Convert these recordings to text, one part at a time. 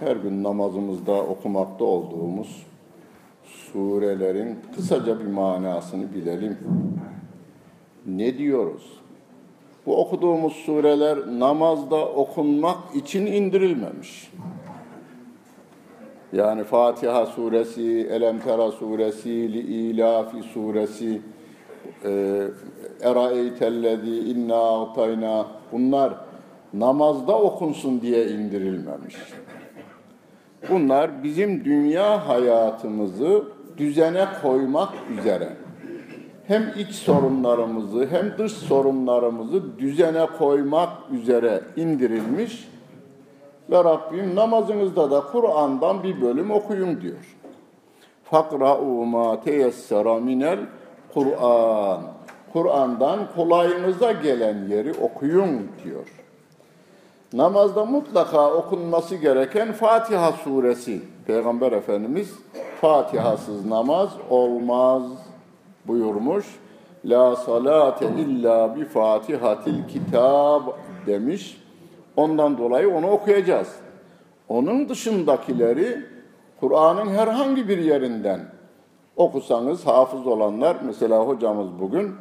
her gün namazımızda okumakta olduğumuz surelerin kısaca bir manasını bilelim. Ne diyoruz? Bu okuduğumuz sureler namazda okunmak için indirilmemiş. Yani Fatiha suresi, Elemtera suresi, Li'ilafi suresi, e, Eraeytellezi inna atayna bunlar namazda okunsun diye indirilmemiş. Bunlar bizim dünya hayatımızı düzene koymak üzere hem iç sorunlarımızı hem dış sorunlarımızı düzene koymak üzere indirilmiş ve Rabbim namazınızda da Kur'an'dan bir bölüm okuyun diyor. Fakra'u ma teyessera minel Kur'an. Kur'an'dan kolayınıza gelen yeri okuyun diyor. Namazda mutlaka okunması gereken Fatiha suresi. Peygamber Efendimiz Fatihasız namaz olmaz buyurmuş. La salate illa bi fatihatil kitab demiş. Ondan dolayı onu okuyacağız. Onun dışındakileri Kur'an'ın herhangi bir yerinden okusanız hafız olanlar mesela hocamız bugün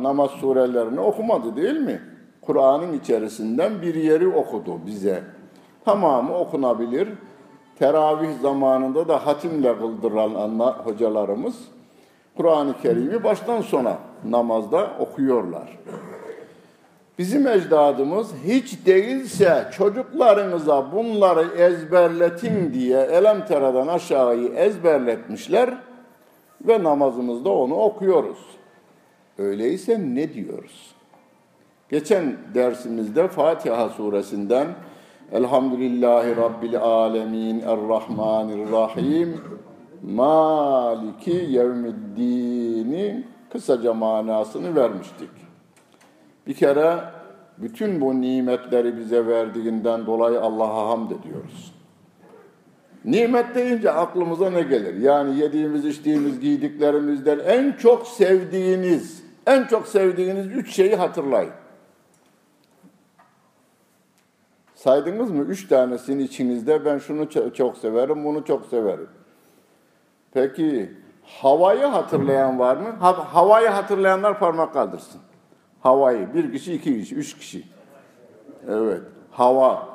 namaz surelerini okumadı değil mi? Kur'an'ın içerisinden bir yeri okudu bize. Tamamı okunabilir. Teravih zamanında da hatimle kıldıran hocalarımız Kur'an-ı Kerim'i baştan sona namazda okuyorlar. Bizim ecdadımız hiç değilse çocuklarınıza bunları ezberletin diye Elemtera'dan aşağıyı ezberletmişler ve namazımızda onu okuyoruz. Öyleyse ne diyoruz? Geçen dersimizde Fatiha suresinden Elhamdülillahi Rabbil Alemin Errahmanirrahim Maliki Yevmiddin'in kısaca manasını vermiştik. Bir kere bütün bu nimetleri bize verdiğinden dolayı Allah'a hamd ediyoruz. Nimet deyince aklımıza ne gelir? Yani yediğimiz, içtiğimiz, giydiklerimizden en çok sevdiğiniz, en çok sevdiğiniz üç şeyi hatırlayın. Saydınız mı? Üç tanesinin içinizde ben şunu çok severim, bunu çok severim. Peki havayı hatırlayan var mı? Ha, havayı hatırlayanlar parmak kaldırsın. Havayı. Bir kişi, iki kişi, üç kişi. Evet. Hava.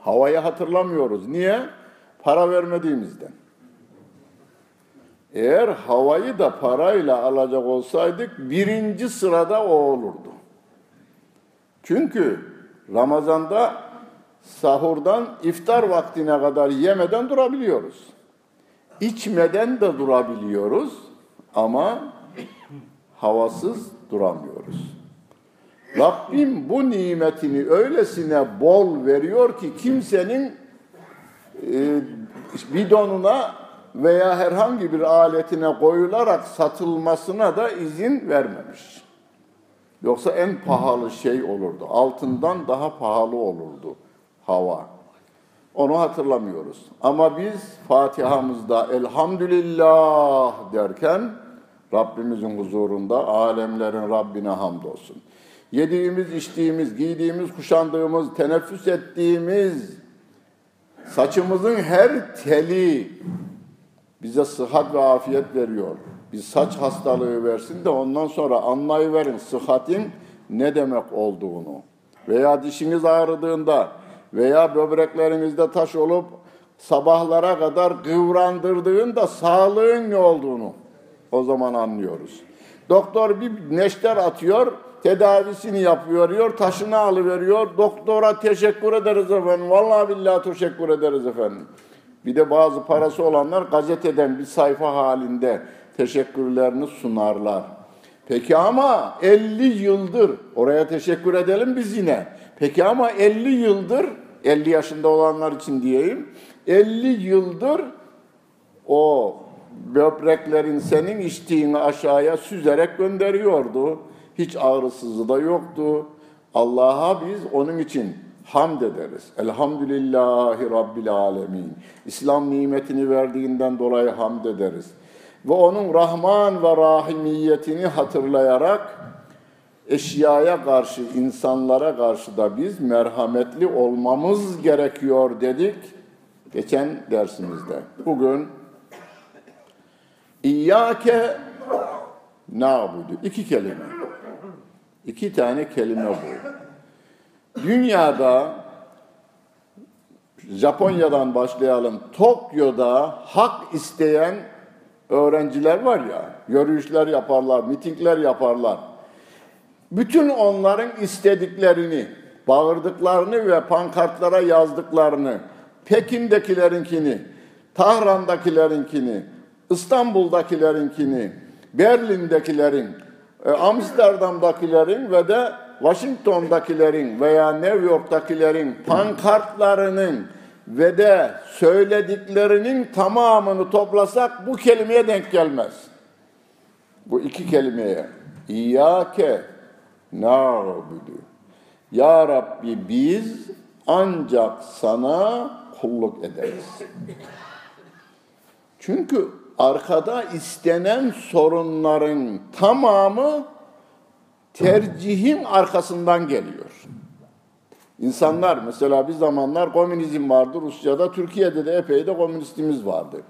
Havayı hatırlamıyoruz. Niye? Para vermediğimizden. Eğer havayı da parayla alacak olsaydık birinci sırada o olurdu. Çünkü Ramazan'da sahurdan iftar vaktine kadar yemeden durabiliyoruz. İçmeden de durabiliyoruz ama havasız duramıyoruz. Rabbim bu nimetini öylesine bol veriyor ki kimsenin e, bidonuna veya herhangi bir aletine koyularak satılmasına da izin vermemiş. Yoksa en pahalı şey olurdu. Altından daha pahalı olurdu hava. Onu hatırlamıyoruz. Ama biz Fatiha'mızda elhamdülillah derken Rabbimizin huzurunda alemlerin Rabbine hamdolsun. Yediğimiz, içtiğimiz, giydiğimiz, kuşandığımız, teneffüs ettiğimiz, saçımızın her teli bize sıhhat ve afiyet veriyor. Bir saç hastalığı versin de ondan sonra anlayıverin sıhhatin ne demek olduğunu. Veya dişiniz ağrıdığında veya böbreklerinizde taş olup sabahlara kadar kıvrandırdığında sağlığın ne olduğunu o zaman anlıyoruz. Doktor bir neşter atıyor, tedavisini yapıyor, diyor, taşını alıveriyor. Doktora teşekkür ederiz efendim. Vallahi billahi teşekkür ederiz efendim. Bir de bazı parası olanlar gazeteden bir sayfa halinde teşekkürlerini sunarlar. Peki ama 50 yıldır, oraya teşekkür edelim biz yine. Peki ama 50 yıldır 50 yaşında olanlar için diyeyim. 50 yıldır o böbreklerin senin içtiğini aşağıya süzerek gönderiyordu. Hiç ağrısızı da yoktu. Allah'a biz onun için hamd ederiz. Elhamdülillahi Rabbil Alemin. İslam nimetini verdiğinden dolayı hamd ederiz. Ve onun Rahman ve Rahimiyetini hatırlayarak eşyaya karşı, insanlara karşı da biz merhametli olmamız gerekiyor dedik geçen dersimizde. Bugün İyyâke na'budu. İki kelime. İki tane kelime bu. Dünyada Japonya'dan başlayalım. Tokyo'da hak isteyen öğrenciler var ya, yürüyüşler yaparlar, mitingler yaparlar. Bütün onların istediklerini, bağırdıklarını ve pankartlara yazdıklarını, Pekin'dekilerinkini, Tahran'dakilerinkini, İstanbul'dakilerinkini, Berlin'dekilerin, e, Amsterdam'dakilerin ve de Washington'dakilerin veya New York'takilerin pankartlarının ve de söylediklerinin tamamını toplasak bu kelimeye denk gelmez. Bu iki kelimeye. İyyâke na'budu. Ya Rabbi biz ancak sana kulluk ederiz. Çünkü arkada istenen sorunların tamamı tercihin arkasından geliyor. İnsanlar mesela bir zamanlar komünizm vardı Rusya'da, Türkiye'de de epey de komünistimiz vardı.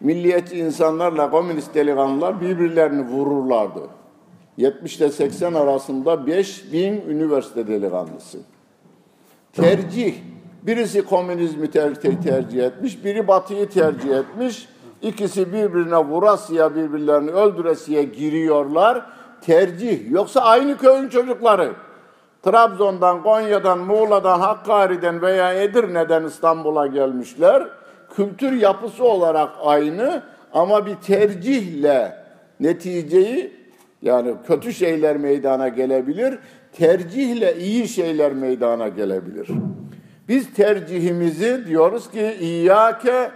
Milliyetçi insanlarla komünist delikanlılar birbirlerini vururlardı. 70 ile 80 arasında 5 bin üniversite delikanlısı. Tercih. Birisi komünizmi ter tercih etmiş, biri batıyı tercih etmiş. İkisi birbirine vurasıya, birbirlerini öldüresiye giriyorlar. Tercih. Yoksa aynı köyün çocukları. Trabzon'dan, Konya'dan, Muğla'dan, Hakkari'den veya Edirne'den İstanbul'a gelmişler. Kültür yapısı olarak aynı ama bir tercihle neticeyi yani kötü şeyler meydana gelebilir, tercihle iyi şeyler meydana gelebilir. Biz tercihimizi diyoruz ki İyyâke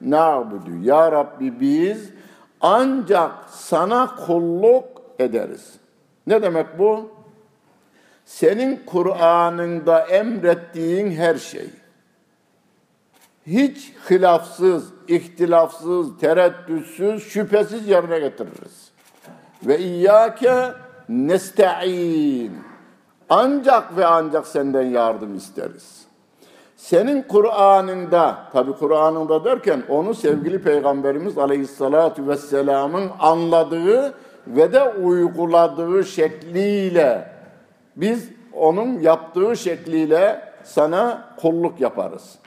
na'budu. Ya Rabbi biz ancak sana kulluk ederiz. Ne demek bu? Senin Kur'an'ında emrettiğin her şey. Hiç hilafsız, ihtilafsız, tereddütsüz, şüphesiz yerine getiririz. Ve iyyâke nesta'in. Ancak ve ancak senden yardım isteriz. Senin Kur'an'ında, tabi Kur'an'ında derken onu sevgili Peygamberimiz Aleyhisselatü Vesselam'ın anladığı ve de uyguladığı şekliyle biz onun yaptığı şekliyle sana kulluk yaparız.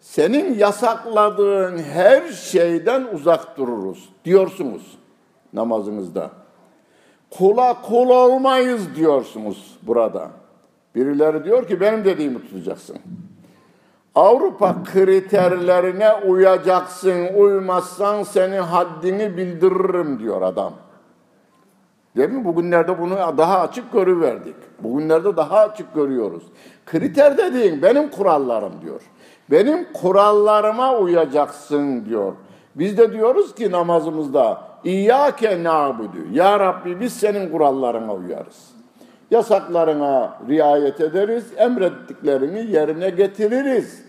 Senin yasakladığın her şeyden uzak dururuz diyorsunuz namazınızda. Kula kul olmayız diyorsunuz burada. Birileri diyor ki benim dediğimi tutacaksın. Avrupa kriterlerine uyacaksın, uymazsan seni haddini bildiririm diyor adam. Değil mi? Bugünlerde bunu daha açık görüverdik. Bugünlerde daha açık görüyoruz. Kriter dediğin benim kurallarım diyor. Benim kurallarıma uyacaksın diyor. Biz de diyoruz ki namazımızda İyyâke na'budu. Ya Rabbi biz senin kurallarına uyarız. Yasaklarına riayet ederiz, emrettiklerini yerine getiririz.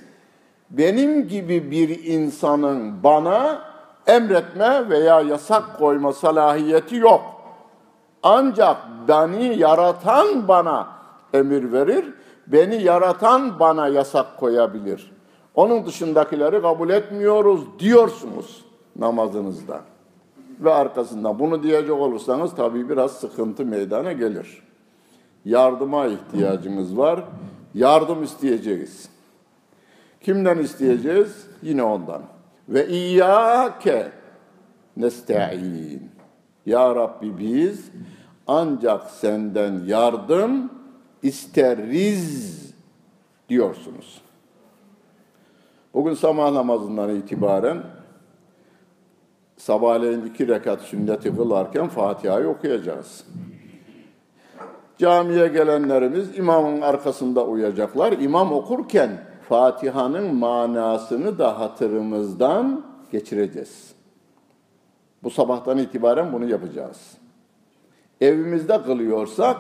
Benim gibi bir insanın bana emretme veya yasak koyma salahiyeti yok. Ancak beni yaratan bana emir verir, beni yaratan bana yasak koyabilir. Onun dışındakileri kabul etmiyoruz diyorsunuz namazınızda. Ve arkasından bunu diyecek olursanız tabii biraz sıkıntı meydana gelir. Yardıma ihtiyacımız var. Yardım isteyeceğiz. Kimden isteyeceğiz? Yine ondan. Ve iyyâke nesta'in. Ya Rabbi biz ancak senden yardım isteriz diyorsunuz. Bugün sabah namazından itibaren sabahleyin iki rekat sünneti kılarken Fatiha'yı okuyacağız. Camiye gelenlerimiz imamın arkasında uyacaklar. İmam okurken Fatiha'nın manasını da hatırımızdan geçireceğiz. Bu sabahtan itibaren bunu yapacağız. Evimizde kılıyorsak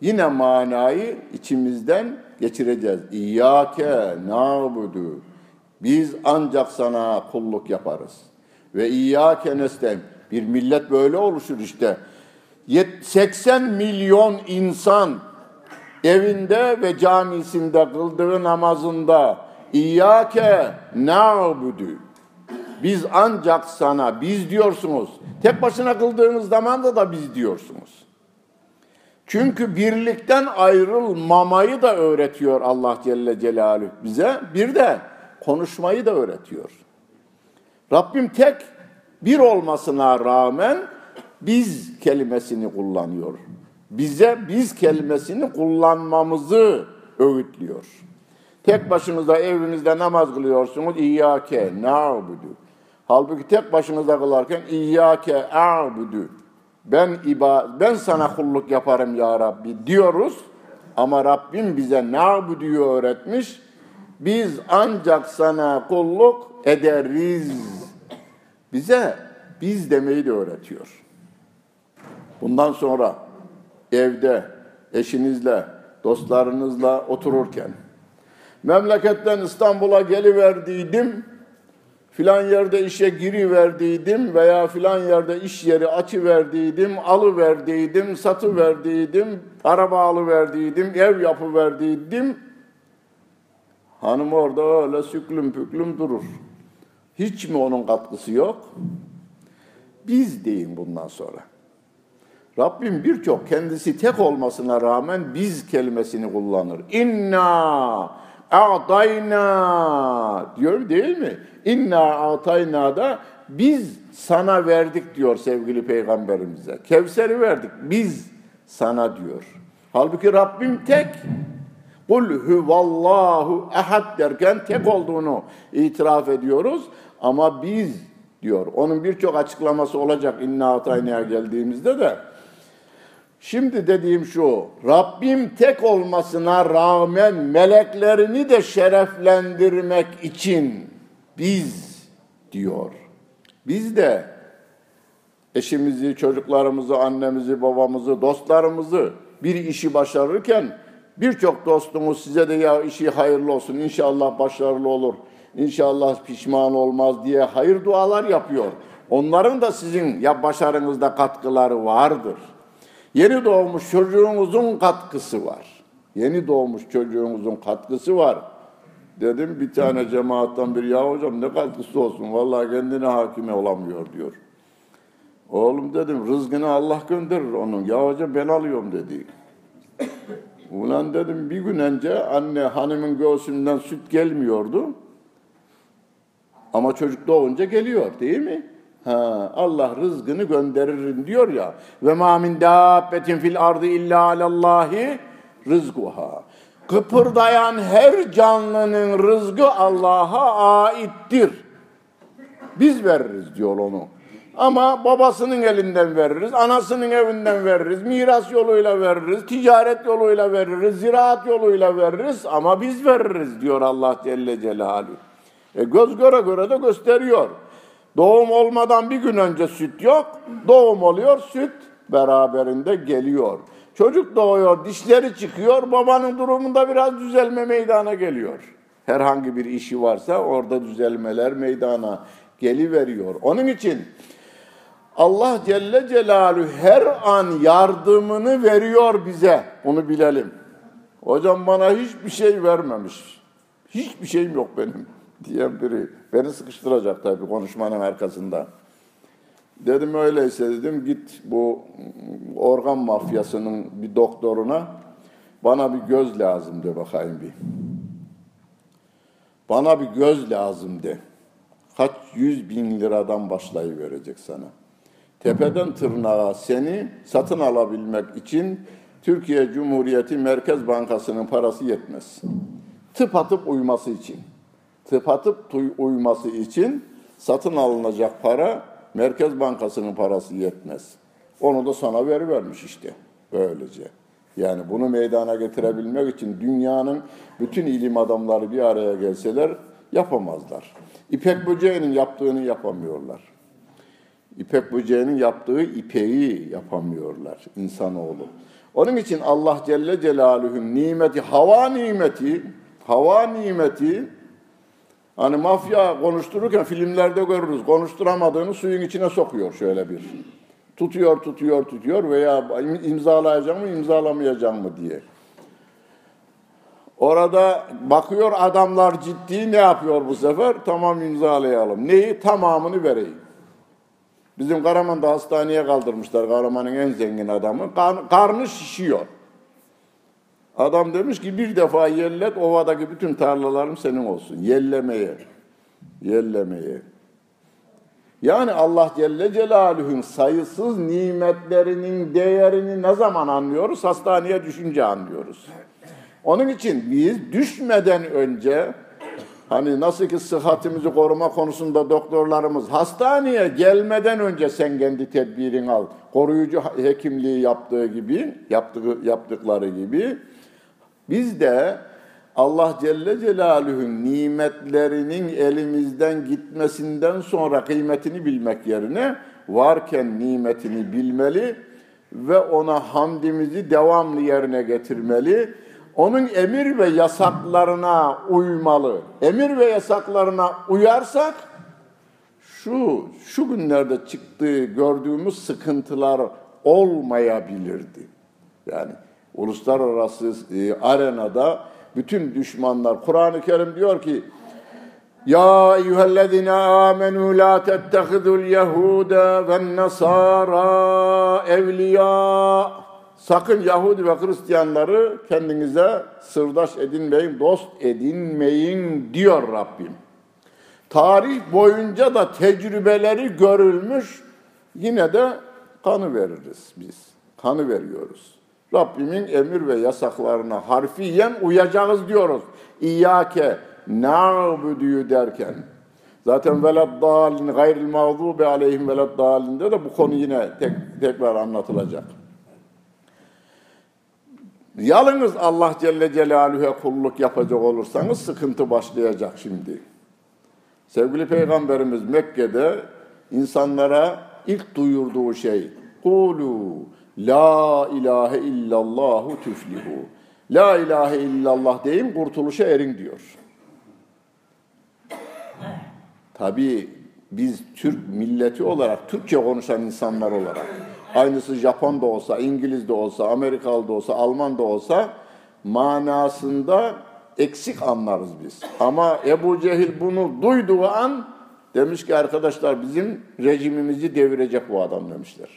yine manayı içimizden geçireceğiz. İyyâke na'budu. Biz ancak sana kulluk yaparız. Ve iyyâke nestaîn. Bir millet böyle oluşur işte. 80 milyon insan evinde ve camisinde kıldığı namazında İyyâke na'budu. Biz ancak sana, biz diyorsunuz. Tek başına kıldığınız zaman da da biz diyorsunuz. Çünkü birlikten ayrılmamayı da öğretiyor Allah Celle Celaluhu bize. Bir de konuşmayı da öğretiyor. Rabbim tek bir olmasına rağmen biz kelimesini kullanıyor. Bize biz kelimesini kullanmamızı öğütlüyor. Tek başınıza evinizde namaz kılıyorsunuz. İyyâke na'budu. Halbuki tek başınıza kılarken İyyâke a'budu. Ben iba ben sana kulluk yaparım ya Rabbi diyoruz. Ama Rabbim bize na'budu'yu öğretmiş. Biz ancak sana kulluk ederiz. Bize biz demeyi de öğretiyor. Bundan sonra evde eşinizle, dostlarınızla otururken memleketten İstanbul'a geliverdiydim, filan yerde işe giriverdiydim veya filan yerde iş yeri açıverdiydim, alıverdiydim, satıverdiydim, araba alıverdiydim, ev yapıverdiydim. Hanım orada öyle süklüm püklüm durur. Hiç mi onun katkısı yok? Biz deyin bundan sonra. Rabbim birçok kendisi tek olmasına rağmen biz kelimesini kullanır. İnna a'tayna diyor değil mi? İnna a'tayna da biz sana verdik diyor sevgili peygamberimize. Kevser'i verdik biz sana diyor. Halbuki Rabbim tek. Kul huvallahu ehad derken tek olduğunu itiraf ediyoruz. Ama biz diyor. Onun birçok açıklaması olacak inna ataynaya geldiğimizde de. Şimdi dediğim şu, Rabbim tek olmasına rağmen meleklerini de şereflendirmek için biz diyor. Biz de eşimizi, çocuklarımızı, annemizi, babamızı, dostlarımızı bir işi başarırken birçok dostumuz size de ya işi hayırlı olsun, inşallah başarılı olur, inşallah pişman olmaz diye hayır dualar yapıyor. Onların da sizin ya başarınızda katkıları vardır. Yeni doğmuş çocuğunuzun katkısı var. Yeni doğmuş çocuğunuzun katkısı var. Dedim bir tane cemaattan biri ya hocam ne katkısı olsun vallahi kendine hakime olamıyor diyor. Oğlum dedim rızkını Allah gönderir onun. Ya hocam ben alıyorum dedi. Ulan dedim bir gün önce anne hanımın göğsünden süt gelmiyordu. Ama çocuk doğunca geliyor değil mi? Ha, Allah rızkını gönderirim diyor ya. Ve ma min dabbetin fil ardı illa alallahi rızkuha. Kıpırdayan her canlının rızkı Allah'a aittir. Biz veririz diyor onu. Ama babasının elinden veririz, anasının evinden veririz, miras yoluyla veririz, ticaret yoluyla veririz, ziraat yoluyla veririz ama biz veririz diyor Allah Celle Celaluhu. E göz göre göre de gösteriyor. Doğum olmadan bir gün önce süt yok, doğum oluyor, süt beraberinde geliyor. Çocuk doğuyor, dişleri çıkıyor, babanın durumunda biraz düzelme meydana geliyor. Herhangi bir işi varsa orada düzelmeler meydana geliveriyor. Onun için Allah Celle Celaluhu her an yardımını veriyor bize. Onu bilelim. Hocam bana hiçbir şey vermemiş. Hiçbir şeyim yok benim diyen biri. Beni sıkıştıracak tabii konuşmanın arkasında. Dedim öyleyse dedim git bu organ mafyasının bir doktoruna bana bir göz lazım de bakayım bir. Bana bir göz lazım de. Kaç yüz bin liradan başlayıverecek sana. Tepeden tırnağa seni satın alabilmek için Türkiye Cumhuriyeti Merkez Bankası'nın parası yetmez. Tıp atıp uyması için tıpatıp uyması için satın alınacak para Merkez Bankası'nın parası yetmez. Onu da sana veri vermiş işte böylece. Yani bunu meydana getirebilmek için dünyanın bütün ilim adamları bir araya gelseler yapamazlar. İpek böceğinin yaptığını yapamıyorlar. İpek böceğinin yaptığı ipeği yapamıyorlar insanoğlu. Onun için Allah Celle Celaluhu'nun nimeti, hava nimeti, hava nimeti, hani mafya konuştururken filmlerde görürüz, konuşturamadığını suyun içine sokuyor şöyle bir. Tutuyor, tutuyor, tutuyor veya imzalayacak mı, imzalamayacak mı diye. Orada bakıyor adamlar ciddi ne yapıyor bu sefer? Tamam imzalayalım. Neyi? Tamamını vereyim. Bizim Karaman'da hastaneye kaldırmışlar. Karaman'ın en zengin adamı. Kar, karnı şişiyor. Adam demiş ki bir defa yellet ovadaki bütün tarlalarım senin olsun. Yellemeye. Yellemeye. Yani Allah Celle Celaluhu'nun sayısız nimetlerinin değerini ne zaman anlıyoruz? Hastaneye düşünce anlıyoruz. Onun için biz düşmeden önce hani nasıl ki sıhhatimizi koruma konusunda doktorlarımız hastaneye gelmeden önce sen kendi tedbirini al. Koruyucu hekimliği yaptığı gibi, yaptığı, yaptıkları gibi biz de Allah Celle Celaluhu'nun nimetlerinin elimizden gitmesinden sonra kıymetini bilmek yerine varken nimetini bilmeli ve ona hamdimizi devamlı yerine getirmeli. Onun emir ve yasaklarına uymalı. Emir ve yasaklarına uyarsak şu şu günlerde çıktığı gördüğümüz sıkıntılar olmayabilirdi. Yani uluslararası e, arenada bütün düşmanlar Kur'an-ı Kerim diyor ki ya eyyühellezine amenu la tettehidul yehude ve nasara evliya sakın Yahudi ve Hristiyanları kendinize sırdaş edinmeyin, dost edinmeyin diyor Rabbim. Tarih boyunca da tecrübeleri görülmüş yine de kanı veririz biz. Kanı veriyoruz. Rabbimin emir ve yasaklarına harfiyen uyacağız diyoruz. İyyâke na'budü derken. Zaten veled dalin gayril mağdubi aleyhim veled dalinde de bu konu yine tek, tekrar anlatılacak. Yalnız Allah Celle Celaluhu'ya kulluk yapacak olursanız sıkıntı başlayacak şimdi. Sevgili Peygamberimiz Mekke'de insanlara ilk duyurduğu şey Kulu La ilahe illallahu tüflihu. La ilahe illallah deyin kurtuluşa erin diyor. Tabii biz Türk milleti olarak, Türkçe konuşan insanlar olarak, aynısı Japon da olsa, İngiliz de olsa, Amerikalı da olsa, Alman da olsa manasında eksik anlarız biz. Ama Ebu Cehil bunu duyduğu an demiş ki arkadaşlar bizim rejimimizi devirecek bu adam demişler.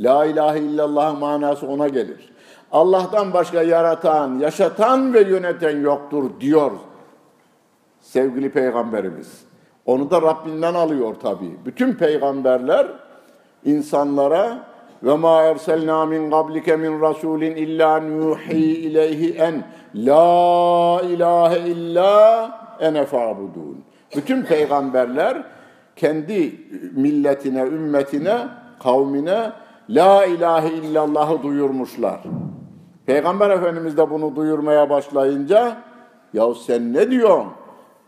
La ilahe illallah manası ona gelir. Allah'tan başka yaratan, yaşatan ve yöneten yoktur diyor sevgili peygamberimiz. Onu da Rabbinden alıyor tabi. Bütün peygamberler insanlara ve ma erselna min qablike min rasulin illa nuhi ileyhi en la ilahe illa ene fa'budun. Bütün peygamberler kendi milletine, ümmetine, kavmine La ilahe illallah'ı duyurmuşlar. Peygamber Efendimiz de bunu duyurmaya başlayınca ya sen ne diyorsun?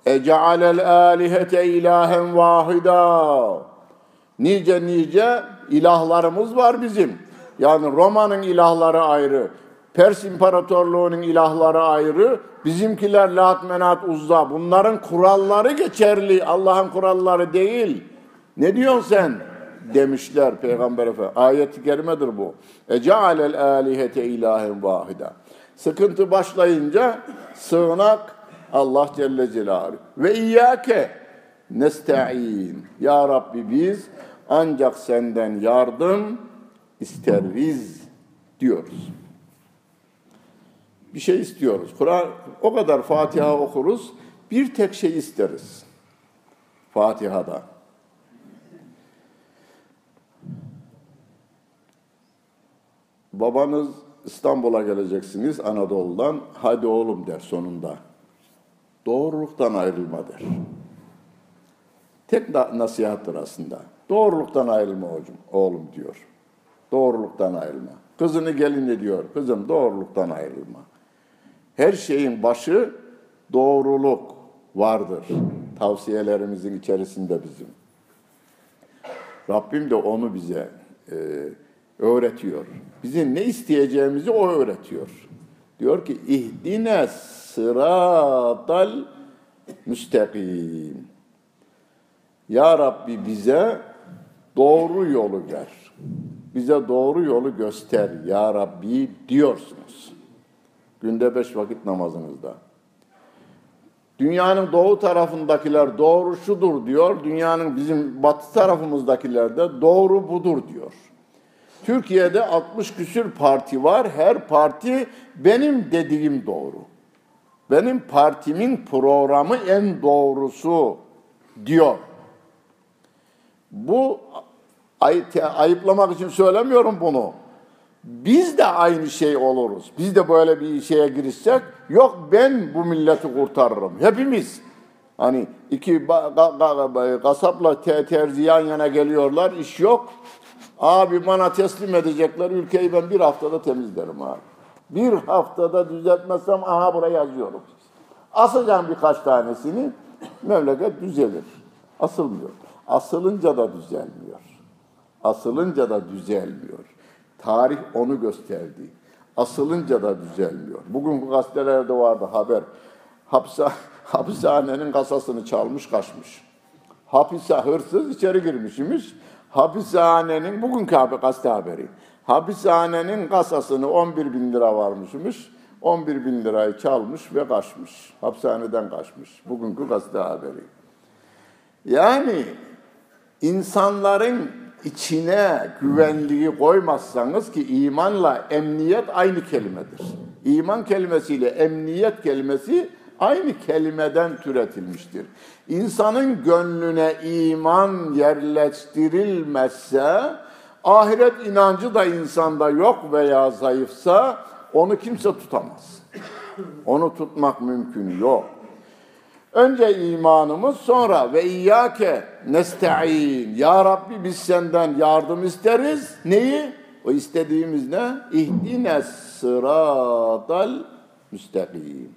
Ece'alel alihete ilahen vahida. Nice nice ilahlarımız var bizim. Yani Roma'nın ilahları ayrı, Pers İmparatorluğu'nun ilahları ayrı, bizimkiler Lat, Menat, Uzza. Bunların kuralları geçerli, Allah'ın kuralları değil. Ne diyorsun sen? demişler Peygamber Efendimiz. Ayet-i kerimedir bu. Ece'alel alihete ilahen vahida. Sıkıntı başlayınca sığınak Allah Celle Celaluhu. Ve iyyake nesta'in. Ya Rabbi biz ancak senden yardım isteriz diyoruz. Bir şey istiyoruz. Kur'an o kadar Fatiha okuruz. Bir tek şey isteriz. Fatiha'da. Babanız İstanbul'a geleceksiniz Anadolu'dan. Hadi oğlum der sonunda. Doğruluktan ayrılma der. Tek nasihattır aslında. Doğruluktan ayrılma hocam, oğlum diyor. Doğruluktan ayrılma. Kızını gelin ediyor. Kızım doğruluktan ayrılma. Her şeyin başı doğruluk vardır. Tavsiyelerimizin içerisinde bizim. Rabbim de onu bize e, öğretiyor. Bizim ne isteyeceğimizi o öğretiyor. Diyor ki ihdine sıratal müstakim. Ya Rabbi bize doğru yolu ver. Bize doğru yolu göster ya Rabbi diyorsunuz. Günde beş vakit namazınızda. Dünyanın doğu tarafındakiler doğru şudur diyor. Dünyanın bizim batı tarafımızdakiler de doğru budur diyor. Türkiye'de 60 küsür parti var. Her parti benim dediğim doğru. Benim partimin programı en doğrusu diyor. Bu ay, ayıplamak için söylemiyorum bunu. Biz de aynı şey oluruz. Biz de böyle bir şeye girişsek, yok ben bu milleti kurtarırım. Hepimiz. Hani iki kasapla te terzi yan yana geliyorlar, iş yok. Abi bana teslim edecekler, ülkeyi ben bir haftada temizlerim abi. Bir haftada düzeltmezsem aha buraya yazıyorum. Asacağım birkaç tanesini, memleket düzelir. Asılmıyor. Asılınca da düzelmiyor. Asılınca da düzelmiyor. Tarih onu gösterdi. Asılınca da düzelmiyor. Bugün bu gazetelerde vardı haber. Hapsa, hapishanenin kasasını çalmış kaçmış. Hapise hırsız içeri girmişmiş. Hapishanenin, bugünkü gazete haberi. Hapishanenin kasasını 11 bin lira varmışmış. 11 bin lirayı çalmış ve kaçmış. Hapishaneden kaçmış. Bugünkü gazete haberi. Yani insanların içine güvenliği koymazsanız ki imanla emniyet aynı kelimedir. İman kelimesiyle emniyet kelimesi aynı kelimeden türetilmiştir. İnsanın gönlüne iman yerleştirilmezse, ahiret inancı da insanda yok veya zayıfsa onu kimse tutamaz. Onu tutmak mümkün yok. Önce imanımız sonra ve iyyake nesta'in. Ya Rabbi biz senden yardım isteriz. Neyi? O istediğimiz ne? İhdine sıratal müstakim.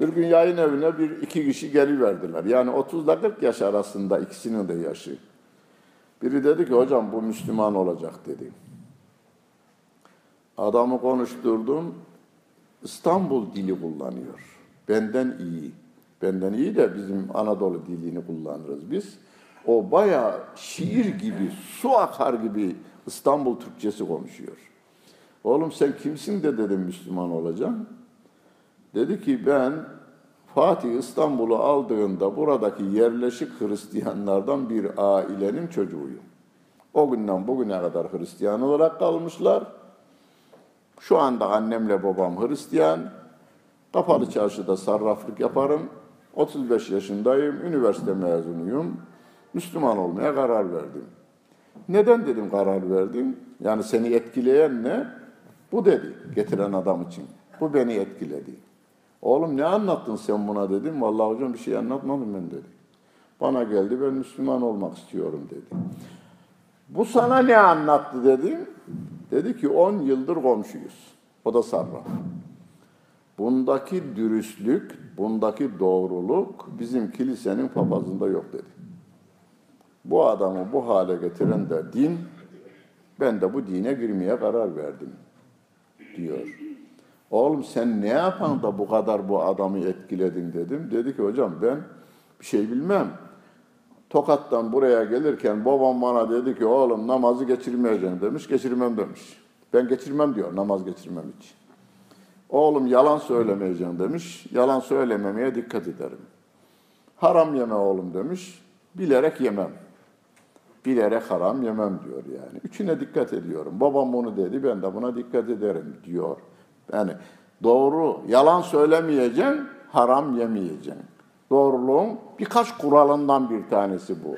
Bir gün yayın evine bir iki kişi geliverdiler. Yani 30 ile 40 yaş arasında ikisinin de yaşı. Biri dedi ki hocam bu Müslüman olacak dedi. Adamı konuşturdum. İstanbul dili kullanıyor. Benden iyi. Benden iyi de bizim Anadolu dilini kullanırız biz. O baya şiir gibi, su akar gibi İstanbul Türkçesi konuşuyor. Oğlum sen kimsin de dedim Müslüman olacağım. Dedi ki ben Fatih İstanbul'u aldığında buradaki yerleşik Hristiyanlardan bir ailenin çocuğuyum. O günden bugüne kadar Hristiyan olarak kalmışlar. Şu anda annemle babam Hristiyan. Kapalı çarşıda sarraflık yaparım. 35 yaşındayım, üniversite mezunuyum. Müslüman olmaya karar verdim. Neden dedim karar verdim? Yani seni etkileyen ne? Bu dedi getiren adam için. Bu beni etkiledi. Oğlum ne anlattın sen buna dedim. Vallahi hocam bir şey anlatmadım ben dedi. Bana geldi ben Müslüman olmak istiyorum dedi. Bu sana ne anlattı dedim. Dedi ki 10 yıldır komşuyuz. O da sarraf. Bundaki dürüstlük, bundaki doğruluk bizim kilisenin papazında yok dedi. Bu adamı bu hale getiren de din, ben de bu dine girmeye karar verdim diyor. Oğlum sen ne yapan da bu kadar bu adamı etkiledin dedim. Dedi ki hocam ben bir şey bilmem. Tokat'tan buraya gelirken babam bana dedi ki oğlum namazı geçirmeyeceksin demiş. Geçirmem demiş. Ben geçirmem diyor namaz geçirmem için. Oğlum yalan söylemeyeceğim demiş. Yalan söylememeye dikkat ederim. Haram yeme oğlum demiş. Bilerek yemem. Bilerek haram yemem diyor yani. Üçüne dikkat ediyorum. Babam bunu dedi ben de buna dikkat ederim diyor. Yani doğru, yalan söylemeyeceksin, haram yemeyeceksin. Doğruluğun birkaç kuralından bir tanesi bu.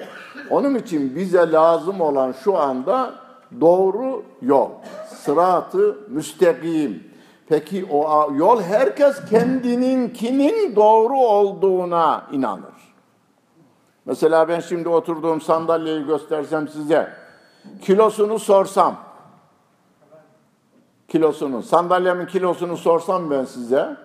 Onun için bize lazım olan şu anda doğru yol. Sıratı müstakim. Peki o yol herkes kendininkinin doğru olduğuna inanır. Mesela ben şimdi oturduğum sandalyeyi göstersem size, kilosunu sorsam, kilosunu, sandalyemin kilosunu sorsam ben size,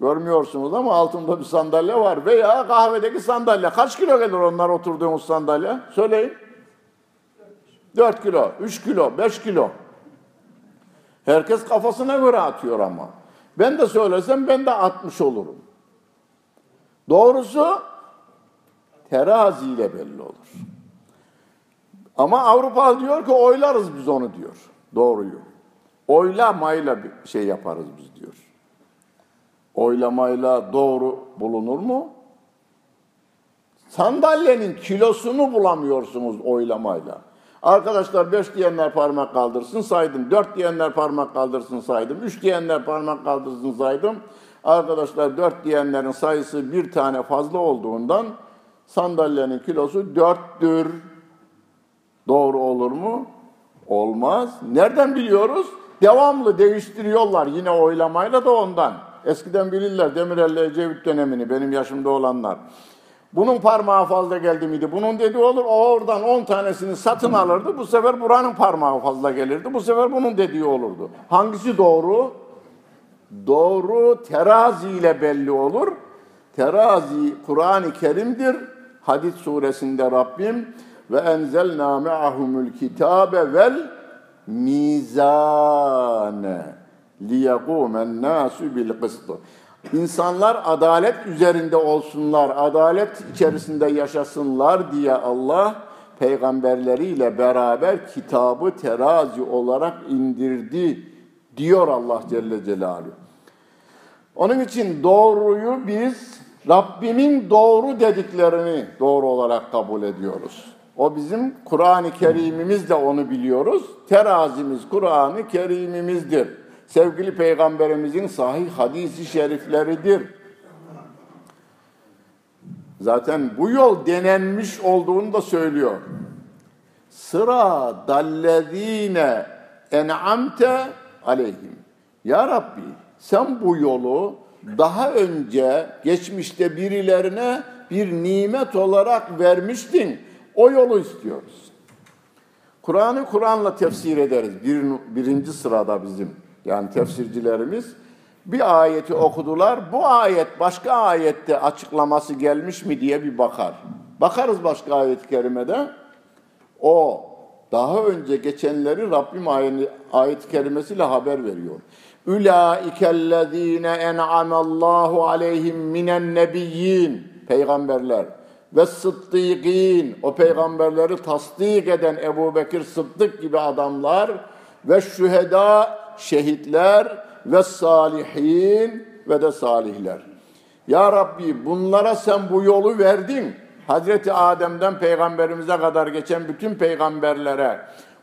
görmüyorsunuz ama altında bir sandalye var veya kahvedeki sandalye. Kaç kilo gelir onlar oturduğumuz sandalye? Söyleyin. 4 kilo, 3 kilo, 5 kilo. Herkes kafasına göre atıyor ama. Ben de söylesem ben de atmış olurum. Doğrusu teraziyle belli olur. Ama Avrupa diyor ki oylarız biz onu diyor. Doğruyu. Oylamayla bir şey yaparız biz diyor. Oylamayla doğru bulunur mu? Sandalyenin kilosunu bulamıyorsunuz oylamayla. Arkadaşlar beş diyenler parmak kaldırsın saydım. Dört diyenler parmak kaldırsın saydım. Üç diyenler parmak kaldırsın saydım. Arkadaşlar dört diyenlerin sayısı bir tane fazla olduğundan sandalyenin kilosu dörttür. Doğru olur mu? Olmaz. Nereden biliyoruz? Devamlı değiştiriyorlar yine oylamayla da ondan. Eskiden bilirler Demirel Ecevit dönemini benim yaşımda olanlar. Bunun parmağı fazla geldi miydi? Bunun dediği olur. O oradan 10 tanesini satın alırdı. Bu sefer buranın parmağı fazla gelirdi. Bu sefer bunun dediği olurdu. Hangisi doğru? Doğru terazi ile belli olur. Terazi Kur'an-ı Kerim'dir. Hadis suresinde Rabbim ve enzelna me'ahumul kitabe vel mizane liyakumen nasu bil kıstı. İnsanlar adalet üzerinde olsunlar, adalet içerisinde yaşasınlar diye Allah peygamberleriyle beraber kitabı terazi olarak indirdi diyor Allah Celle Celaluhu. Onun için doğruyu biz Rabbimin doğru dediklerini doğru olarak kabul ediyoruz. O bizim Kur'an-ı Kerim'imizle onu biliyoruz. Terazimiz Kur'an-ı Kerim'imizdir sevgili peygamberimizin sahih hadisi şerifleridir. Zaten bu yol denenmiş olduğunu da söylüyor. Sıra dallezine en'amte aleyhim. Ya Rabbi sen bu yolu daha önce geçmişte birilerine bir nimet olarak vermiştin. O yolu istiyoruz. Kur'an'ı Kur'an'la tefsir ederiz. Bir, birinci sırada bizim yani tefsircilerimiz bir ayeti okudular. Bu ayet başka ayette açıklaması gelmiş mi diye bir bakar. Bakarız başka ayet-i kerimede. O daha önce geçenleri Rabbim ayet-i kerimesiyle haber veriyor. Ülaikellezine en'amallahu aleyhim minen nebiyyin peygamberler ve sıddıkîn o peygamberleri tasdik eden Ebu Bekir Sıddık gibi adamlar ve şüheda şehitler ve salihin ve de salihler. Ya Rabbi bunlara sen bu yolu verdin. Hazreti Adem'den peygamberimize kadar geçen bütün peygamberlere,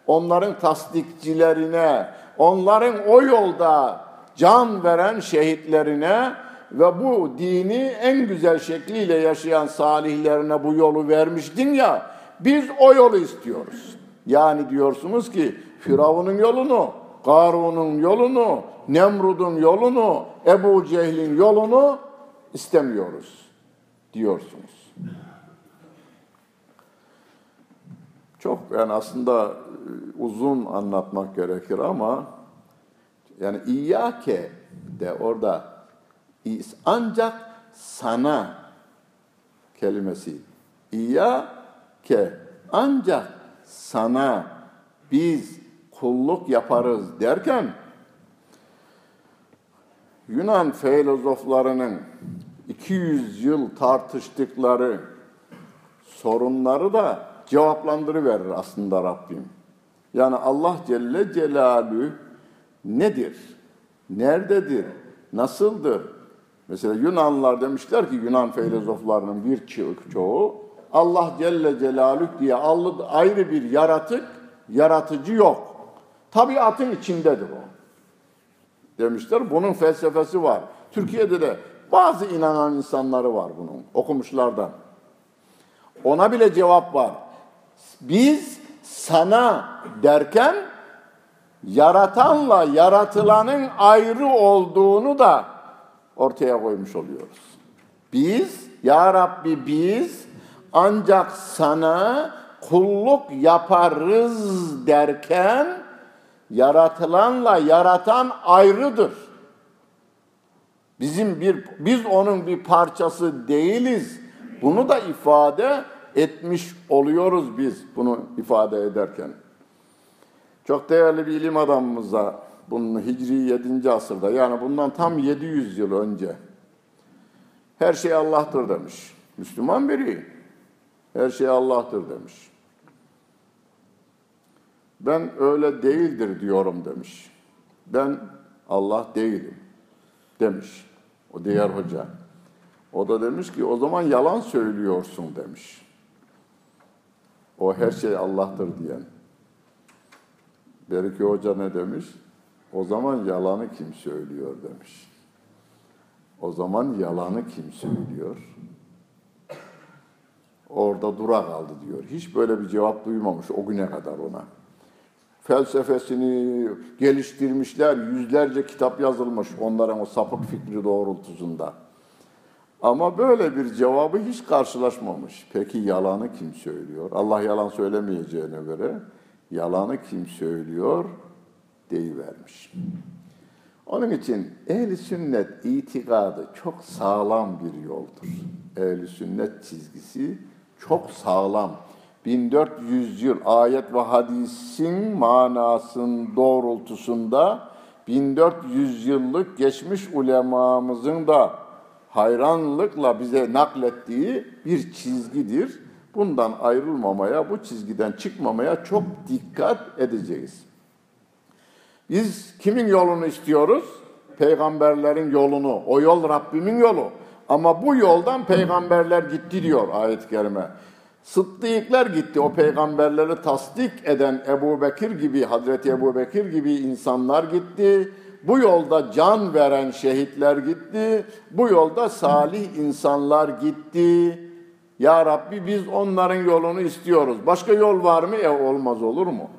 onların tasdikçilerine, onların o yolda can veren şehitlerine ve bu dini en güzel şekliyle yaşayan salihlerine bu yolu vermiştin ya, biz o yolu istiyoruz. Yani diyorsunuz ki Firavun'un yolunu, Karun'un yolunu, Nemrud'un yolunu, Ebu Cehil'in yolunu istemiyoruz diyorsunuz. Çok yani aslında e, uzun anlatmak gerekir ama yani İyyâke de orada ancak sana kelimesi İyyâke ancak sana biz kulluk yaparız derken Yunan filozoflarının 200 yıl tartıştıkları sorunları da cevaplandırıverir aslında Rabbim. Yani Allah Celle Celalü nedir? Nerededir? Nasıldır? Mesela Yunanlılar demişler ki Yunan filozoflarının bir çoğu Allah Celle Celalü diye ayrı bir yaratık, yaratıcı yok. Tabiatın içindedir o. Demişler. Bunun felsefesi var. Türkiye'de de bazı inanan insanları var bunun okumuşlardan. Ona bile cevap var. Biz sana derken yaratanla yaratılanın ayrı olduğunu da ortaya koymuş oluyoruz. Biz, Ya Rabbi biz ancak sana kulluk yaparız derken yaratılanla yaratan ayrıdır. Bizim bir biz onun bir parçası değiliz. Bunu da ifade etmiş oluyoruz biz bunu ifade ederken. Çok değerli bir ilim adamımıza bunun Hicri 7. asırda yani bundan tam 700 yıl önce her şey Allah'tır demiş. Müslüman biri her şey Allah'tır demiş. Ben öyle değildir diyorum demiş. Ben Allah değilim demiş o diğer hoca. O da demiş ki o zaman yalan söylüyorsun demiş. O her şey Allah'tır diyen. Beriki Hoca ne demiş? O zaman yalanı kim söylüyor demiş. O zaman yalanı kim söylüyor? Orada dura kaldı diyor. Hiç böyle bir cevap duymamış o güne kadar ona. Felsefesini geliştirmişler, yüzlerce kitap yazılmış onların o sapık fikri doğrultusunda. Ama böyle bir cevabı hiç karşılaşmamış. Peki yalanı kim söylüyor? Allah yalan söylemeyeceğine göre yalanı kim söylüyor? Deyivermiş. Onun için ehli sünnet itikadı çok sağlam bir yoldur. Ehli sünnet çizgisi çok sağlam. 1400 yıl ayet ve hadisin manasının doğrultusunda 1400 yıllık geçmiş ulemamızın da hayranlıkla bize naklettiği bir çizgidir. Bundan ayrılmamaya, bu çizgiden çıkmamaya çok dikkat edeceğiz. Biz kimin yolunu istiyoruz? Peygamberlerin yolunu. O yol Rabbimin yolu. Ama bu yoldan peygamberler gitti diyor ayet-i kerime. Sıddıklar gitti. O peygamberleri tasdik eden Ebu Bekir gibi, Hazreti Ebu Bekir gibi insanlar gitti. Bu yolda can veren şehitler gitti. Bu yolda salih insanlar gitti. Ya Rabbi biz onların yolunu istiyoruz. Başka yol var mı? E olmaz olur mu?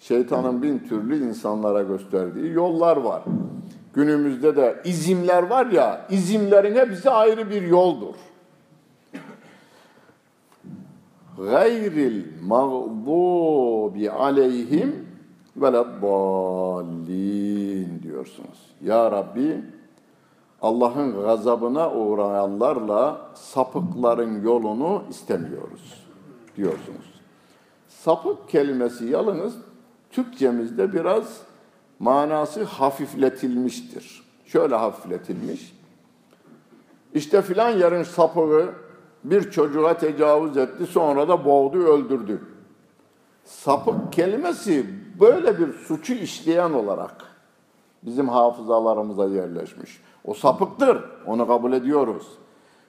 Şeytanın bin türlü insanlara gösterdiği yollar var. Günümüzde de izimler var ya, izimlerin hepsi ayrı bir yoldur. Gayril mağdubi aleyhim veleddallin diyorsunuz. Ya Rabbi Allah'ın gazabına uğrayanlarla sapıkların yolunu istemiyoruz diyorsunuz. Sapık kelimesi yalnız Türkçemizde biraz manası hafifletilmiştir. Şöyle hafifletilmiş. İşte filan yerin sapığı bir çocuğa tecavüz etti sonra da boğdu öldürdü. Sapık kelimesi böyle bir suçu işleyen olarak bizim hafızalarımıza yerleşmiş. O sapıktır. Onu kabul ediyoruz.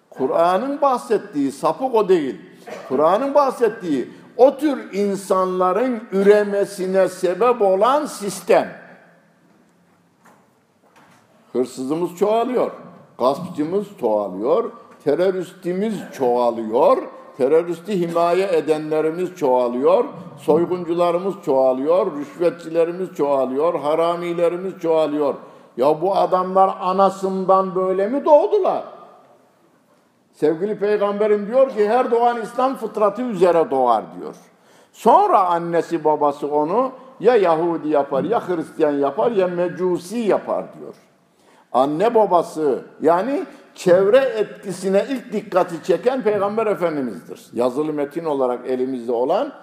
Kur'an'ın bahsettiği sapık o değil. Kur'an'ın bahsettiği o tür insanların üremesine sebep olan sistem. Hırsızımız çoğalıyor, gaspçımız çoğalıyor, teröristimiz çoğalıyor, teröristi himaye edenlerimiz çoğalıyor, soyguncularımız çoğalıyor, rüşvetçilerimiz çoğalıyor, haramilerimiz çoğalıyor. Ya bu adamlar anasından böyle mi doğdular? Sevgili peygamberim diyor ki her doğan İslam fıtratı üzere doğar diyor. Sonra annesi babası onu ya Yahudi yapar ya Hristiyan yapar ya Mecusi yapar diyor. Anne babası yani çevre etkisine ilk dikkati çeken Peygamber Efendimiz'dir. Yazılı metin olarak elimizde olan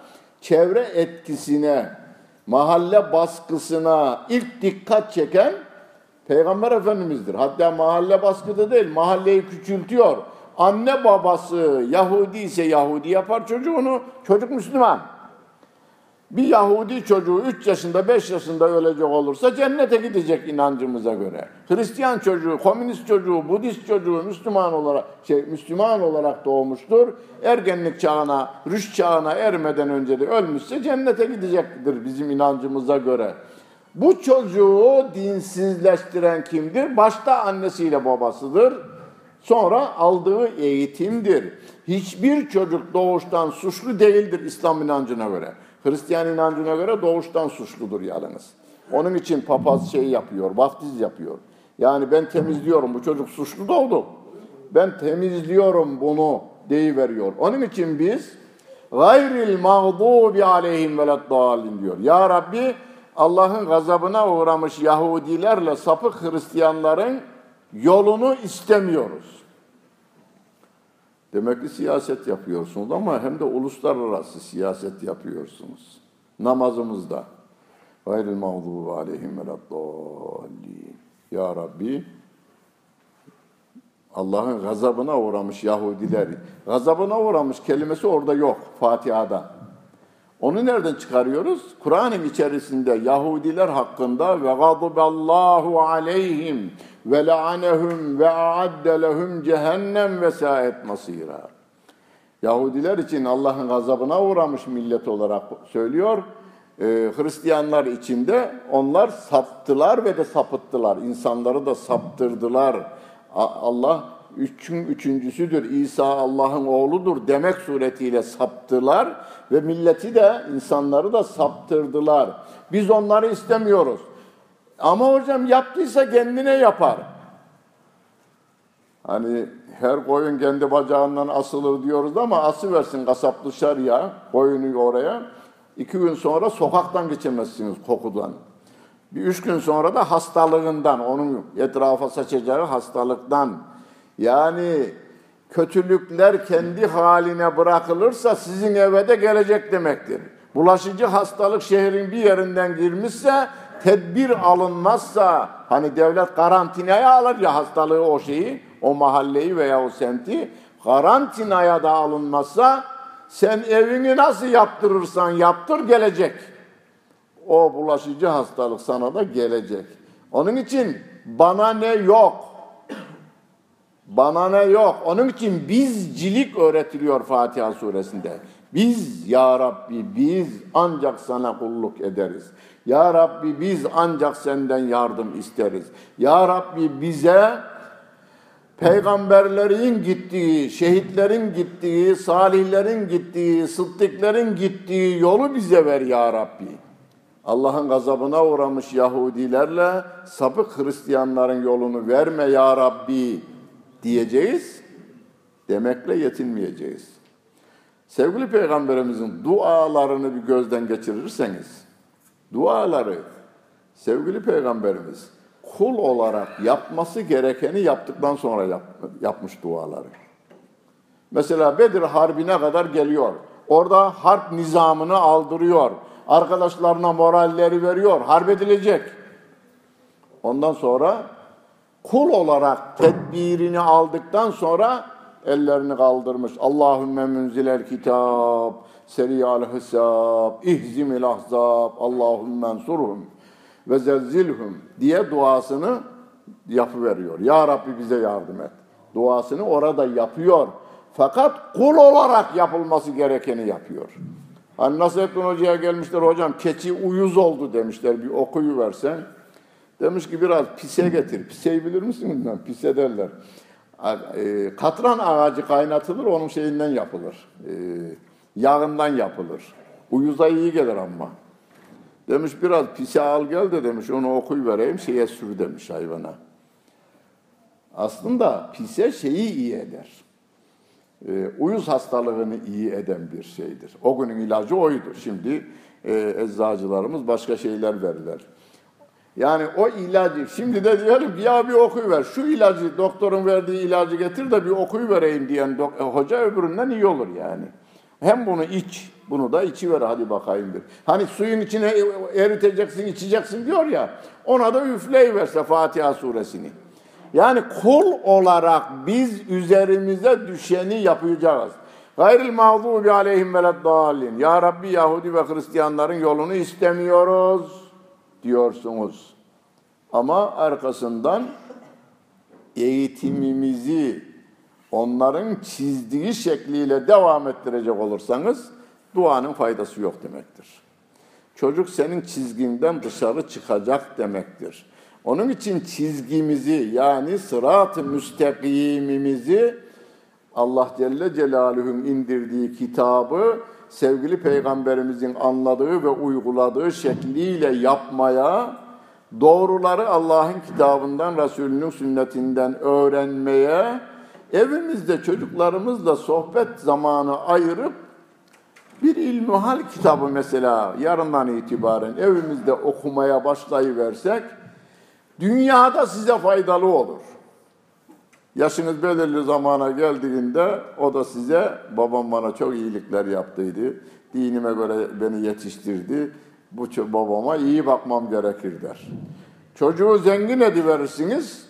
çevre etkisine, mahalle baskısına ilk dikkat çeken Peygamber Efendimiz'dir. Hatta mahalle baskıda değil, mahalleyi küçültüyor. Anne babası Yahudi ise Yahudi yapar çocuğunu, çocuk Müslüman. Bir Yahudi çocuğu 3 yaşında 5 yaşında ölecek olursa cennete gidecek inancımıza göre. Hristiyan çocuğu, komünist çocuğu, Budist çocuğu Müslüman olarak şey Müslüman olarak doğmuştur. Ergenlik çağına, rüş çağına ermeden önce de ölmüşse cennete gidecektir bizim inancımıza göre. Bu çocuğu dinsizleştiren kimdir? Başta annesiyle babasıdır. Sonra aldığı eğitimdir. Hiçbir çocuk doğuştan suçlu değildir İslam inancına göre. Hristiyan inancına göre doğuştan suçludur yalnız. Onun için papaz şey yapıyor, vaftiz yapıyor. Yani ben temizliyorum, bu çocuk suçlu doğdu. Ben temizliyorum bunu deyiveriyor. Onun için biz gayril mağdubi aleyhim veleddallin diyor. Ya Rabbi Allah'ın gazabına uğramış Yahudilerle sapık Hristiyanların yolunu istemiyoruz. Demek ki siyaset yapıyorsunuz ama hem de uluslararası siyaset yapıyorsunuz. Namazımızda. Gayril mağdubu aleyhim veladdallin. Ya Rabbi Allah'ın gazabına uğramış Yahudiler. Gazabına uğramış kelimesi orada yok Fatiha'da. Onu nereden çıkarıyoruz? Kur'an'ın içerisinde Yahudiler hakkında ve gadaballahu aleyhim ve la'anehum ve a'adde lehum cehennem ve sa'et masira. Yahudiler için Allah'ın gazabına uğramış millet olarak söylüyor. Ee, Hristiyanlar içinde onlar saptılar ve de sapıttılar. İnsanları da saptırdılar. Allah üçün üçüncüsüdür, İsa Allah'ın oğludur demek suretiyle saptılar ve milleti de insanları da saptırdılar. Biz onları istemiyoruz. Ama hocam yaptıysa kendine yapar. Hani her koyun kendi bacağından asılır diyoruz ama ası versin kasap dışarıya, koyunu oraya. İki gün sonra sokaktan geçemezsiniz kokudan. Bir üç gün sonra da hastalığından, onun etrafa saçacağı hastalıktan. Yani kötülükler kendi haline bırakılırsa sizin eve de gelecek demektir. Bulaşıcı hastalık şehrin bir yerinden girmişse, tedbir alınmazsa, hani devlet karantinaya alır ya hastalığı o şeyi, o mahalleyi veya o semti, karantinaya da alınmazsa, sen evini nasıl yaptırırsan yaptır gelecek o bulaşıcı hastalık sana da gelecek. Onun için bana ne yok. Bana ne yok. Onun için bizcilik öğretiliyor Fatiha suresinde. Biz ya Rabbi biz ancak sana kulluk ederiz. Ya Rabbi biz ancak senden yardım isteriz. Ya Rabbi bize peygamberlerin gittiği, şehitlerin gittiği, salihlerin gittiği, sıddıkların gittiği yolu bize ver ya Rabbi. Allah'ın gazabına uğramış Yahudilerle sapık Hristiyanların yolunu verme ya Rabbi diyeceğiz. Demekle yetinmeyeceğiz. Sevgili Peygamberimizin dualarını bir gözden geçirirseniz, duaları sevgili Peygamberimiz kul olarak yapması gerekeni yaptıktan sonra yap, yapmış duaları. Mesela Bedir Harbi'ne kadar geliyor. Orada harp nizamını aldırıyor Arkadaşlarına moralleri veriyor. Harp edilecek. Ondan sonra kul olarak tedbirini aldıktan sonra ellerini kaldırmış. Allahümme münzilel kitab, seriyal hesab, ihzimil ahzab, Allahümme ensurhum ve zelzilhum diye duasını yapıveriyor. Ya Rabbi bize yardım et. Duasını orada yapıyor. Fakat kul olarak yapılması gerekeni yapıyor. Hani Nasrettin Hoca'ya gelmişler hocam keçi uyuz oldu demişler bir okuyu versen. Demiş ki biraz pise getir. Piseyi bilir misin bilmem. Pise derler. E, katran ağacı kaynatılır onun şeyinden yapılır. Yağından yapılır. Uyuza iyi gelir ama. Demiş biraz pise al gel de demiş onu okuyu vereyim şeye sür demiş hayvana. Aslında pise şeyi iyi eder e, uyuz hastalığını iyi eden bir şeydir. O günün ilacı oydu. Şimdi e, eczacılarımız başka şeyler verirler. Yani o ilacı, şimdi de diyelim ki ya bir okuyuver, şu ilacı, doktorun verdiği ilacı getir de bir okuyuvereyim diyen e, hoca öbüründen iyi olur yani. Hem bunu iç, bunu da içiver hadi bakayım bir. Hani suyun içine eriteceksin, içeceksin diyor ya, ona da üfleyiverse Fatiha suresini. Yani kul olarak biz üzerimize düşeni yapacağız. Gayril mağdubi aleyhim veleddallin. Ya Rabbi Yahudi ve Hristiyanların yolunu istemiyoruz diyorsunuz. Ama arkasından eğitimimizi onların çizdiği şekliyle devam ettirecek olursanız duanın faydası yok demektir. Çocuk senin çizginden dışarı çıkacak demektir. Onun için çizgimizi yani sırat-ı müstakimimizi Allah Celle Celaluhu'nun indirdiği kitabı sevgili peygamberimizin anladığı ve uyguladığı şekliyle yapmaya, doğruları Allah'ın kitabından, Resulünün sünnetinden öğrenmeye, evimizde çocuklarımızla sohbet zamanı ayırıp Bir ilmuhal kitabı mesela yarından itibaren evimizde okumaya başlayıversek dünyada size faydalı olur. Yaşınız belirli zamana geldiğinde o da size babam bana çok iyilikler yaptıydı. Dinime göre beni yetiştirdi. Bu babama iyi bakmam gerekir der. Çocuğu zengin ediverirsiniz.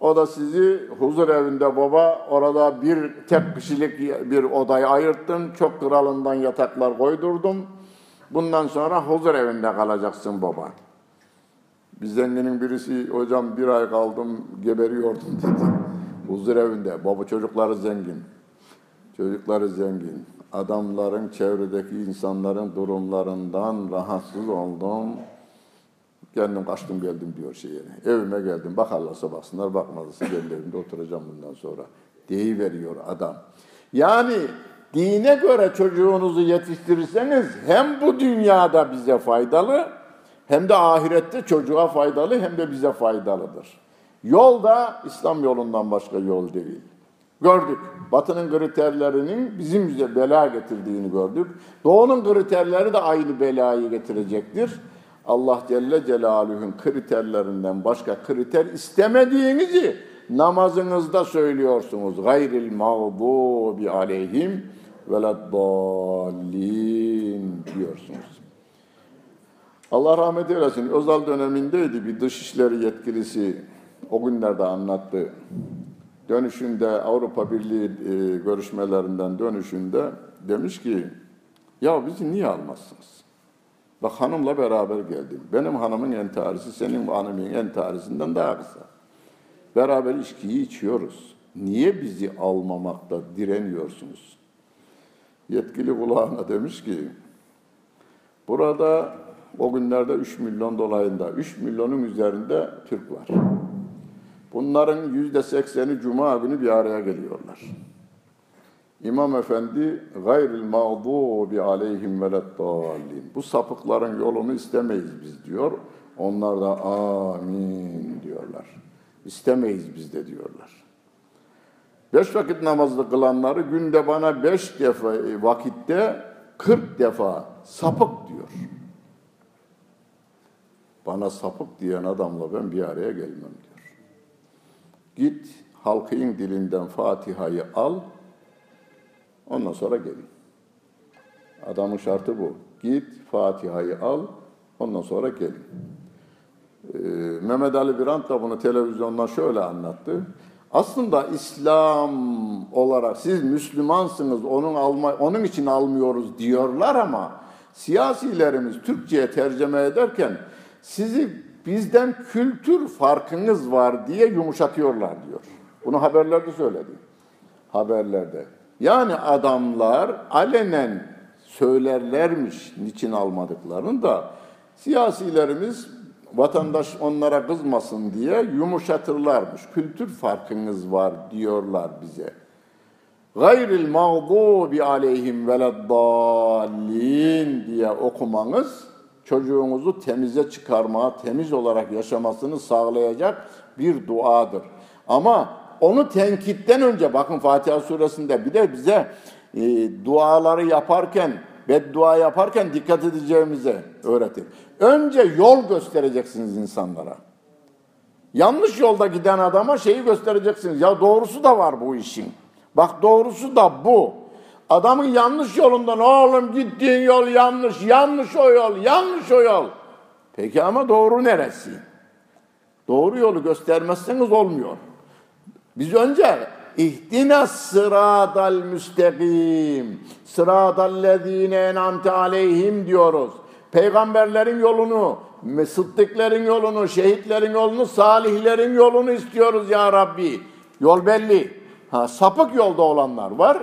O da sizi huzur evinde baba orada bir tek kişilik bir odayı ayırttım. Çok kralından yataklar koydurdum. Bundan sonra huzur evinde kalacaksın baba. Bir zenginin birisi hocam bir ay kaldım geberiyordum dedi. Huzur evinde. Baba çocukları zengin. Çocukları zengin. Adamların çevredeki insanların durumlarından rahatsız oldum. Kendim kaçtım geldim diyor şeye. Evime geldim. Bakarlarsa baksınlar, bakmazsa evimde oturacağım bundan sonra. veriyor adam. Yani dine göre çocuğunuzu yetiştirirseniz hem bu dünyada bize faydalı hem de ahirette çocuğa faydalı hem de bize faydalıdır. Yol da İslam yolundan başka yol değil. Gördük. Batı'nın kriterlerinin bizim bize bela getirdiğini gördük. Doğu'nun kriterleri de aynı belayı getirecektir. Allah Celle Celaluhu'nun kriterlerinden başka kriter istemediğinizi namazınızda söylüyorsunuz. Gayril mağdubi aleyhim veleddallin diyorsunuz. Allah rahmet eylesin. Özal dönemindeydi bir dışişleri yetkilisi o günlerde anlattı. Dönüşünde Avrupa Birliği e, görüşmelerinden dönüşünde demiş ki ya bizi niye almazsınız? Bak hanımla beraber geldim. Benim hanımın entarisi senin hanımın entarisinden daha kısa. Beraber içkiyi içiyoruz. Niye bizi almamakta direniyorsunuz? Yetkili kulağına demiş ki, burada o günlerde 3 milyon dolayında, 3 milyonun üzerinde Türk var. Bunların yüzde sekseni Cuma günü bir araya geliyorlar. İmam Efendi gayril mağdubi aleyhim veleddallin. Bu sapıkların yolunu istemeyiz biz diyor. Onlar da amin diyorlar. İstemeyiz biz de diyorlar. Beş vakit namazlı kılanları günde bana beş defa e, vakitte kırk defa sapık diyor. Bana sapık diyen adamla ben bir araya gelmem diyor. Git halkın dilinden Fatiha'yı al, Ondan sonra gelin. Adamın şartı bu. Git Fatiha'yı al, ondan sonra gelin. Ee, Mehmet Ali Birant da bunu televizyondan şöyle anlattı. Aslında İslam olarak siz Müslümansınız, onun alma, onun için almıyoruz diyorlar ama siyasilerimiz Türkçe'ye tercüme ederken sizi bizden kültür farkınız var diye yumuşatıyorlar diyor. Bunu haberlerde söyledi. Haberlerde. Yani adamlar alenen söylerlermiş niçin almadıklarını da siyasilerimiz vatandaş onlara kızmasın diye yumuşatırlarmış. Kültür farkınız var diyorlar bize. Gayril mağdubi aleyhim veleddallin diye okumanız çocuğunuzu temize çıkarmaya, temiz olarak yaşamasını sağlayacak bir duadır. Ama onu tenkitten önce bakın Fatiha suresinde bir de bize e, duaları yaparken beddua yaparken dikkat edeceğimize öğretir. Önce yol göstereceksiniz insanlara. Yanlış yolda giden adama şeyi göstereceksiniz. Ya doğrusu da var bu işin. Bak doğrusu da bu. Adamın yanlış yolundan oğlum gittiğin yol yanlış, yanlış o yol, yanlış o yol. Peki ama doğru neresi? Doğru yolu göstermezseniz olmuyor. Biz önce ihdina sıradal müstakim sıradallezine enamte aleyhim diyoruz. Peygamberlerin yolunu, sıddıklerin yolunu, şehitlerin yolunu, salihlerin yolunu istiyoruz ya Rabbi. Yol belli. Ha, sapık yolda olanlar var.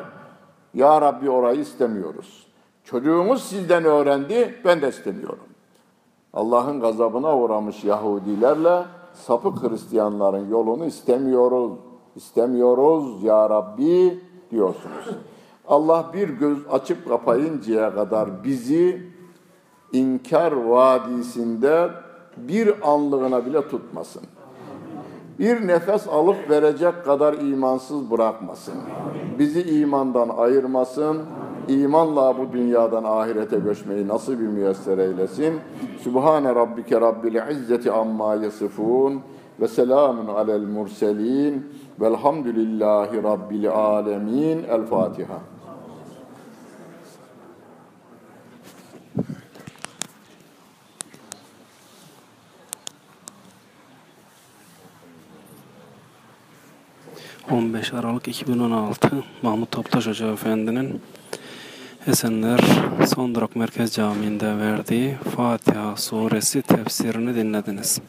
Ya Rabbi orayı istemiyoruz. Çocuğumuz sizden öğrendi, ben de istemiyorum. Allah'ın gazabına uğramış Yahudilerle sapık Hristiyanların yolunu istemiyoruz istemiyoruz ya Rabbi diyorsunuz. Allah bir göz açıp kapayıncaya kadar bizi inkar vadisinde bir anlığına bile tutmasın. bir nefes alıp verecek kadar imansız bırakmasın. Bizi imandan ayırmasın. İmanla bu dünyadan ahirete göçmeyi nasıl bir müyesser eylesin. Sübhane Rabbike Rabbil İzzeti amma yasifun ve selamun alel murselin velhamdülillahi Rabbil alemin. El Fatiha. ...15 Aralık 2016 Mahmut Toptaş Hoca Efendi'nin Esenler Son Durak Merkez Camii'nde verdiği Fatiha Suresi tefsirini dinlediniz.